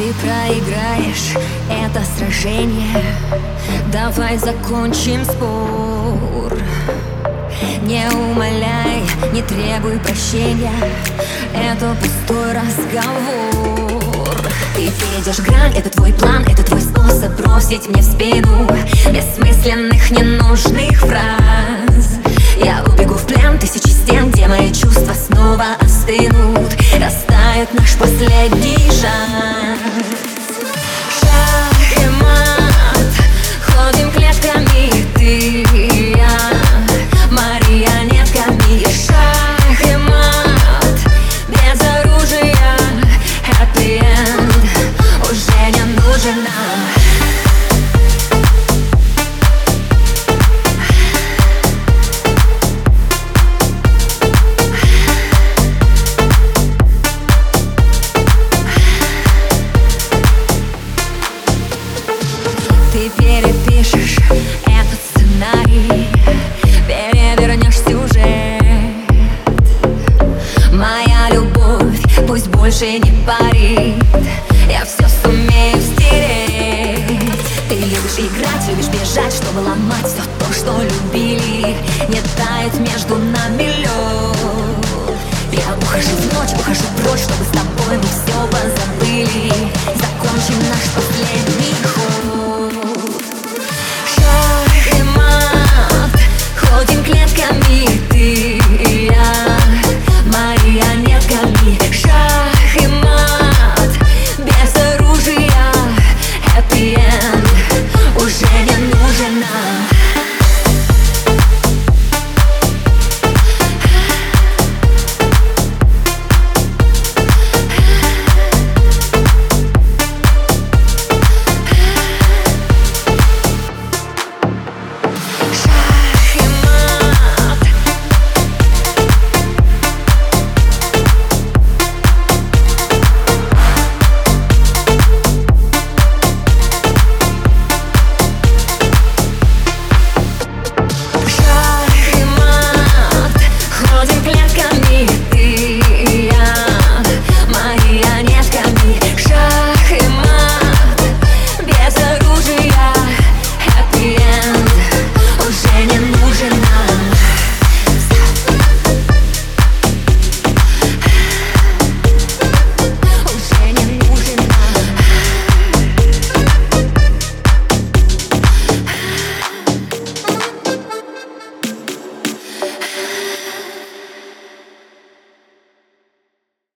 Ты проиграешь это сражение. Давай закончим спор. Не умоляй, не требуй прощения. Это пустой разговор. Ты перейдешь грань, это твой план Это твой способ бросить мне в спину Бессмысленных, ненужных фраз. Я убегу в плен тысячи стен Где мои чувства снова остынут Растает наш последний шанс больше не парит.